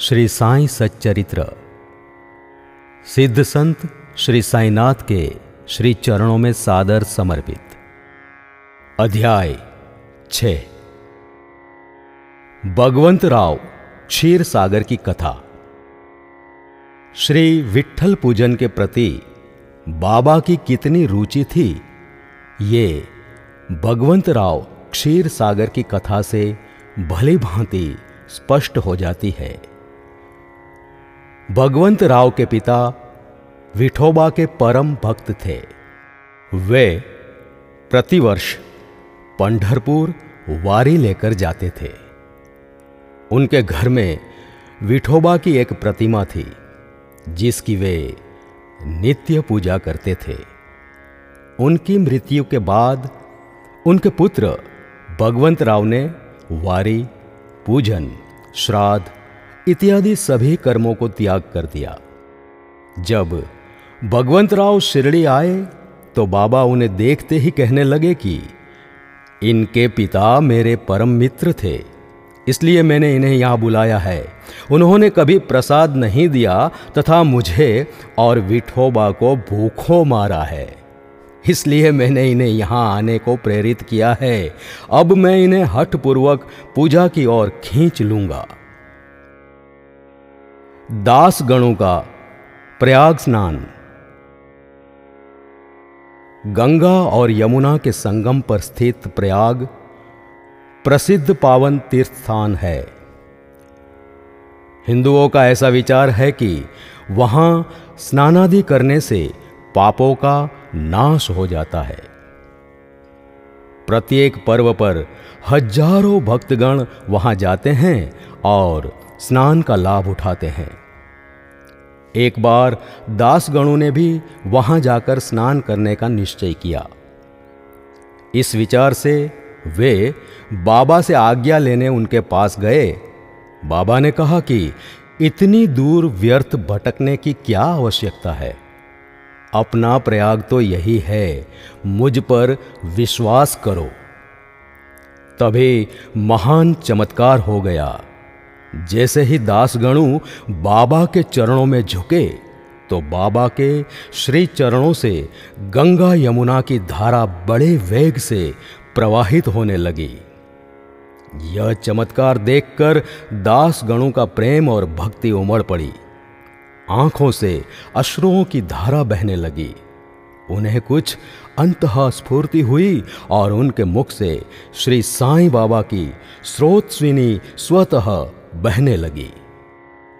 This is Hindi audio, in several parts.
श्री साई सच्चरित्र। सिद्ध संत श्री साईनाथ के श्री चरणों में सादर समर्पित। अध्याय छ। भगवंत राव, क्षीर सागर की कथा। श्री विठल पूजन के प्रति बाबा की कितनी रुचि थी, ये भगवंत राव क्षीर सागर की कथा से भली भांति स्पष्ट हो जाती है। भगवंत राव के पिता विठोबा के परम भक्त थे। वे प्रतिवर्ष पंढरपुर वारी लेकर जाते थे। उनके घर में विठोबा की एक प्रतिमा थी, जिसकी वे नित्य पूजा करते थे। उनकी मृत्यु के बाद उनके पुत्र भगवंत राव ने वारी, पूजन, श्राद्ध इत्यादि सभी कर्मों को त्याग कर दिया। जब भगवंत राव शिरडी आए तो बाबा उन्हें देखते ही कहने लगे कि, इनके पिता मेरे परम मित्र थे, इसलिए मैंने इन्हें यहाँ बुलाया है। उन्होंने कभी प्रसाद नहीं दिया तथा मुझे और विठोबा को भूखों मारा है। इसलिए मैंने इन्हें यहाँ आने को प्रेरित किया है। अब मैं इन्हें हठपूर्वक पूजा की ओर खींच लूँगा। दास गणों का प्रयाग स्नान। गंगा और यमुना के संगम पर स्थित प्रयाग प्रसिद्ध पावन तीर्थ स्थान है। हिंदुओं का ऐसा विचार है कि वहाँ स्नानादि करने से पापों का नाश हो जाता है। प्रत्येक पर्व पर हज़ारों भक्तगण वहाँ जाते हैं और स्नान का लाभ उठाते हैं। एक बार दासगणों ने भी वहाँ जाकर स्नान करने का निश्चय किया। इस विचार से वे बाबा से आज्ञा लेने उनके पास गए। बाबा ने कहा कि इतनी दूर व्यर्थ भटकने की क्या आवश्यकता है? अपना प्रयाग तो यही है, मुझ पर विश्वास करो। तभी महान चमत्कार हो गया। जैसे ही दासगणु बाबा के चरणों में झुके तो बाबा के श्री चरणों से गंगा यमुना की धारा बड़े वेग से प्रवाहित होने लगी। यह चमत्कार देखकर दास का प्रेम और भक्ति उमड़ पड़ी। आँखों से अश्रुओं की धारा बहने लगी। उन्हें कुछ अंतः स्फूर्ति हुई और उनके मुख से श्री साईं बाबा की स्रोत स्विनी स्वतः बहने लगी।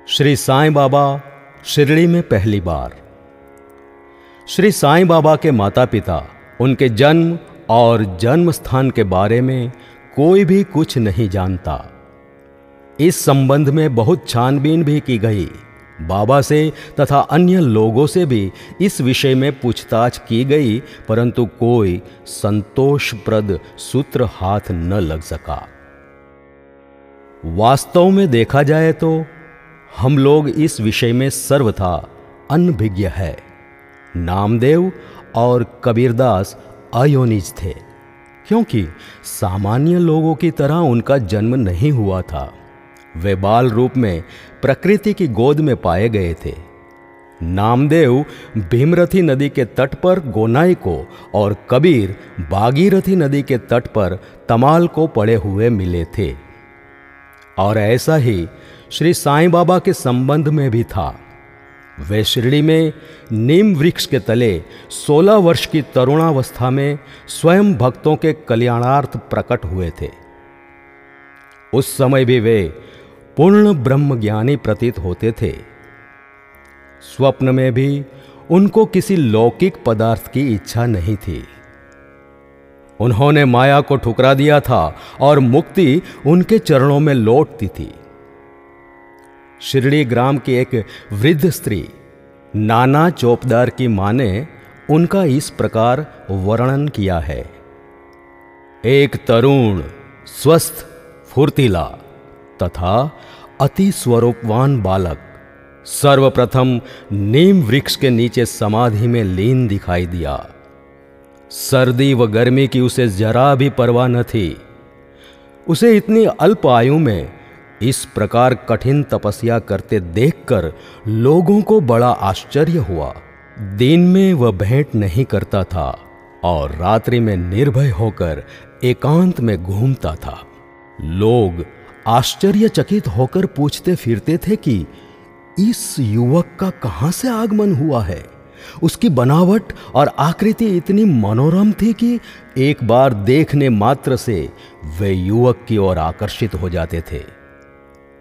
श्री साईं बाबा शिरडी में पहली बार। श्री साईं बाबा के माता पिता उनके जन्म और जन्म स्थान के बारे में कोई भी कुछ नहीं जानता। इस संबंध में बहुत छानबीन भी की गई। बाबा से तथा अन्य लोगों से भी इस विषय में पूछताछ की गई, परंतु कोई संतोषप्रद सूत्र हाथ न लग सका। वास्तव में देखा जाए तो हम लोग इस विषय में सर्वथा अनभिज्ञ है। नामदेव और कबीरदास अयोनिज थे, क्योंकि सामान्य लोगों की तरह उनका जन्म नहीं हुआ था। वे बाल रूप में प्रकृति की गोद में पाए गए थे। नामदेव भीमरथी नदी के तट पर गोनाई को और कबीर बागीरथी नदी के तट पर तमाल को पड़े हुए मिले थे। और ऐसा ही श्री साईं बाबा के संबंध में भी था। वे शिरडी में नीम वृक्ष के तले 16 वर्ष की तरुणावस्था में स्वयं भक्तों के कल्याणार्थ प्रकट हुए थे। उस समय भी वे पूर्ण ब्रह्म ज्ञानी प्रतीत होते थे। स्वप्न में भी उनको किसी लौकिक पदार्थ की इच्छा नहीं थी। उन्होंने माया को ठुकरा दिया था और मुक्ति उनके चरणों में लौटती थी। शिरडी ग्राम की एक वृद्ध स्त्री, नाना चौपदार की माँ ने उनका इस प्रकार वर्णन किया है। एक तरुण, स्वस्थ, फुर्तीला तथा अति स्वरूपवान बालक, सर्वप्रथम नीम वृक्ष के नीचे समाधि में लीन दिखाई दिया। सर्दी व गर्मी की उसे जरा भी परवाह न थी। उसे इतनी अल्प आयु में इस प्रकार कठिन तपस्या करते देखकर लोगों को बड़ा आश्चर्य हुआ। दिन में वह भेंट नहीं करता था और रात्रि में निर्भय होकर एकांत में घूमता था। लोग आश्चर्यचकित होकर पूछते फिरते थे कि इस युवक का कहाँ से आगमन हुआ है? उसकी बनावट और आकृति इतनी मनोरम थी कि एक बार देखने मात्र से वे युवक की ओर आकर्षित हो जाते थे।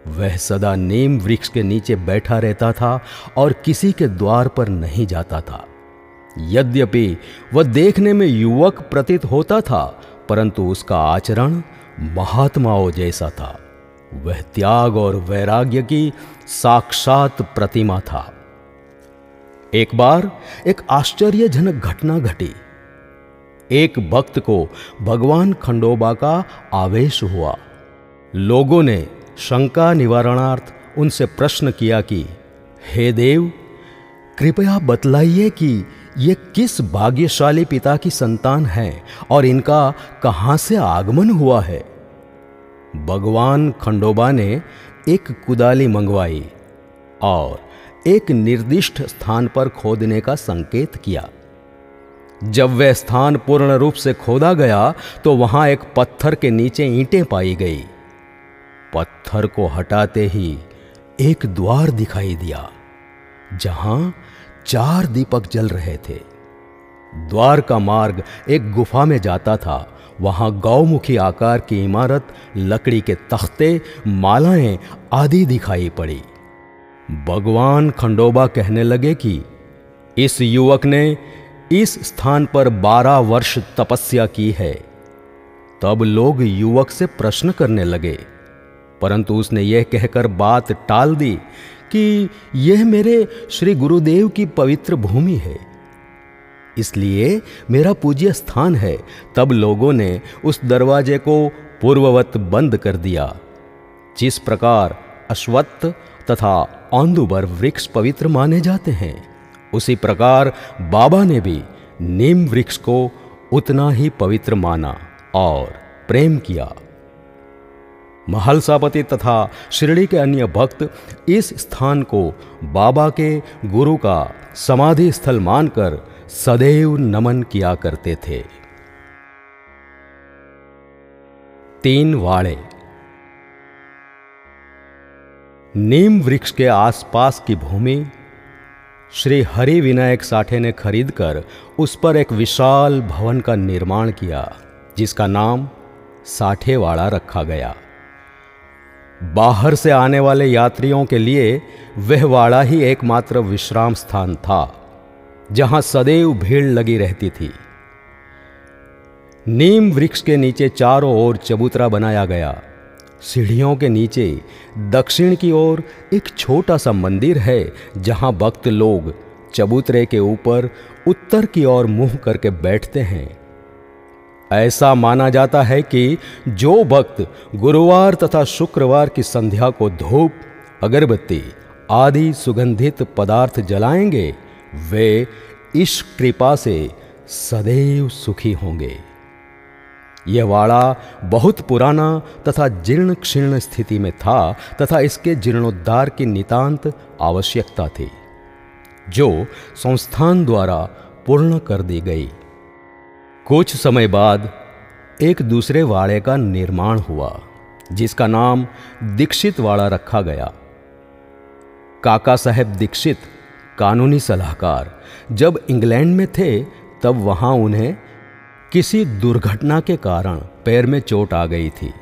वह सदा नीम वृक्ष के नीचे बैठा रहता था और किसी के द्वार पर नहीं जाता था। यद्यपि वह देखने में युवक प्रतीत होता था, परंतु उसका आचरण महात्माओं जैसा था। वह त्याग और वैराग्य की साक्षात प्रतिमा था। एक बार एक आश्चर्यजनक घटना घटी। एक भक्त को भगवान खंडोबा का आवेश हुआ। लोगों ने शंका निवारणार्थ उनसे प्रश्न किया कि, हे देव, कृपया बतलाइए कि ये किस भाग्यशाली पिता की संतान है और इनका कहाँ से आगमन हुआ है? भगवान खंडोबा ने एक कुदाली मंगवाई और एक निर्दिष्ट स्थान पर खोदने का संकेत किया। जब वह स्थान पूर्ण रूप से खोदा गया तो वहाँ एक पत्थर के नीचे ईंटें पाई गई। पत्थर को हटाते ही एक द्वार दिखाई दिया, जहाँ चार दीपक जल रहे थे। द्वार का मार्ग एक गुफा में जाता था। वहाँ गौमुखी आकार की इमारत, लकड़ी के तख्ते, मालाएँ आदि दिखाई पड़ी। भगवान खंडोबा कहने लगे कि इस युवक ने इस स्थान पर बारह वर्ष तपस्या की है। तब लोग युवक से प्रश्न करने लगे, परंतु उसने यह कहकर बात टाल दी कि यह मेरे श्री गुरुदेव की पवित्र भूमि है। इसलिए मेरा पूज्य स्थान है। तब लोगों ने उस दरवाजे को पूर्ववत बंद कर दिया, जिस प्रकार अश्वत्थ तथा औंदुबर वृक्ष पवित्र माने जाते हैं। उसी प्रकार बाबा ने भी नीम वृक्ष को उतना ही पवित्र माना और प्रेम किया। महलसापति तथा शिरडी के अन्य भक्त इस स्थान को बाबा के गुरु का समाधि स्थल मानकर सदैव नमन किया करते थे। तीन वाड़े नीम वृक्ष के आसपास की भूमि श्री हरि विनायक साठे ने खरीदकर उस पर एक विशाल भवन का निर्माण किया, जिसका नाम साठेवाड़ा रखा गया। बाहर से आने वाले यात्रियों के लिए वह वाड़ा ही एकमात्र विश्राम स्थान था, जहाँ सदैव भीड़ लगी रहती थी। नीम वृक्ष के नीचे चारों ओर चबूतरा बनाया गया। सीढ़ियों के नीचे दक्षिण की ओर एक छोटा सा मंदिर है, जहाँ भक्त लोग चबूतरे के ऊपर उत्तर की ओर मुँह करके बैठते हैं। ऐसा माना जाता है कि जो भक्त गुरुवार तथा शुक्रवार की संध्या को धूप, अगरबत्ती आदि सुगंधित पदार्थ जलाएँगे, वे इस कृपा से सदैव सुखी होंगे। यह वाड़ा बहुत पुराना तथा जीर्ण क्षीर्ण स्थिति में था तथा इसके जीर्णोद्धार की नितांत आवश्यकता थी, जो संस्थान द्वारा पूर्ण कर दी गई। कुछ समय बाद एक दूसरे वाड़े का निर्माण हुआ, जिसका नाम दीक्षित वाड़ा रखा गया। काका साहेब दीक्षित, कानूनी सलाहकार, जब इंग्लैंड में थे, तब वहाँ उन्हें किसी दुर्घटना के कारण पैर में चोट आ गई थी।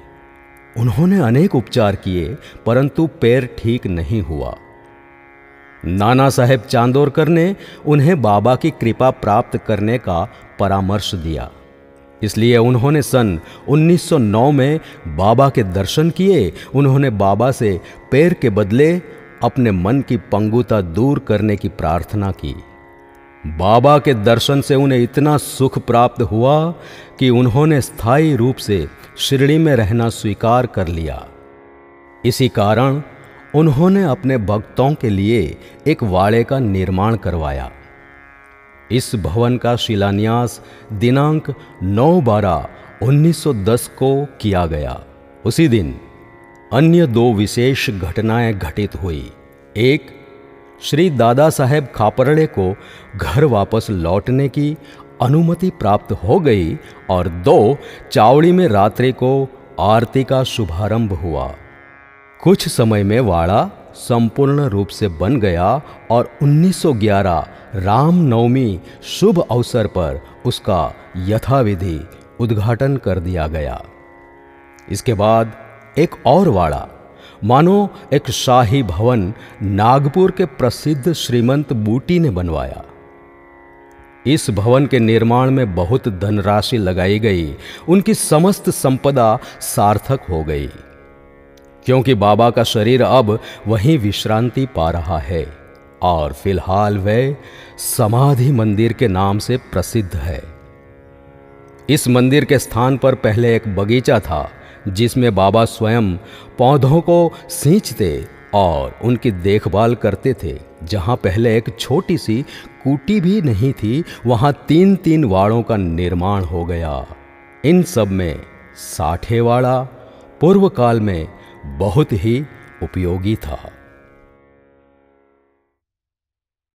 उन्होंने अनेक उपचार किए, परंतु पैर ठीक नहीं हुआ। नाना साहेब चांदोरकर ने उन्हें बाबा की कृपा प्राप्त करने का परामर्श दिया। इसलिए उन्होंने सन 1909 में बाबा के दर्शन किए। उन्होंने बाबा से पैर के बदले अपने मन की पंगुता दूर करने की प्रार्थना की। बाबा के दर्शन से उन्हें इतना सुख प्राप्त हुआ कि उन्होंने स्थायी रूप से शिरडी में रहना स्वीकार कर लिया। इसी कारण उन्होंने अपने भक्तों के लिए एक वाड़े का निर्माण करवाया। इस भवन का शिलान्यास दिनांक 9 बारह 1910 को किया गया। उसी दिन अन्य दो विशेष घटनाएँ घटित हुई। एक श्री दादा साहेब खापरड़े को घर वापस लौटने की अनुमति प्राप्त हो गई और दो चावड़ी में रात्रि को आरती का शुभारंभ हुआ। कुछ समय में वाड़ा संपूर्ण रूप से बन गया और 1911 रामनवमी शुभ अवसर पर उसका यथाविधि उद्घाटन कर दिया गया। इसके बाद एक और वाड़ा मानो एक शाही भवन नागपुर के प्रसिद्ध श्रीमंत बूटी ने बनवाया। इस भवन के निर्माण में बहुत धनराशि लगाई गई। उनकी समस्त संपदा सार्थक हो गई। क्योंकि बाबा का शरीर अब वहीं विश्रांति पा रहा है और फ़िलहाल वह समाधि मंदिर के नाम से प्रसिद्ध है। इस मंदिर के स्थान पर पहले एक बगीचा था। जिसमें बाबा स्वयं पौधों को सींचते और उनकी देखभाल करते थे। जहाँ पहले एक छोटी सी कुटी भी नहीं थी, वहाँ तीन तीन वाड़ों का निर्माण हो गया। इन सब में साठे वाड़ा पूर्व काल में बहुत ही उपयोगी था।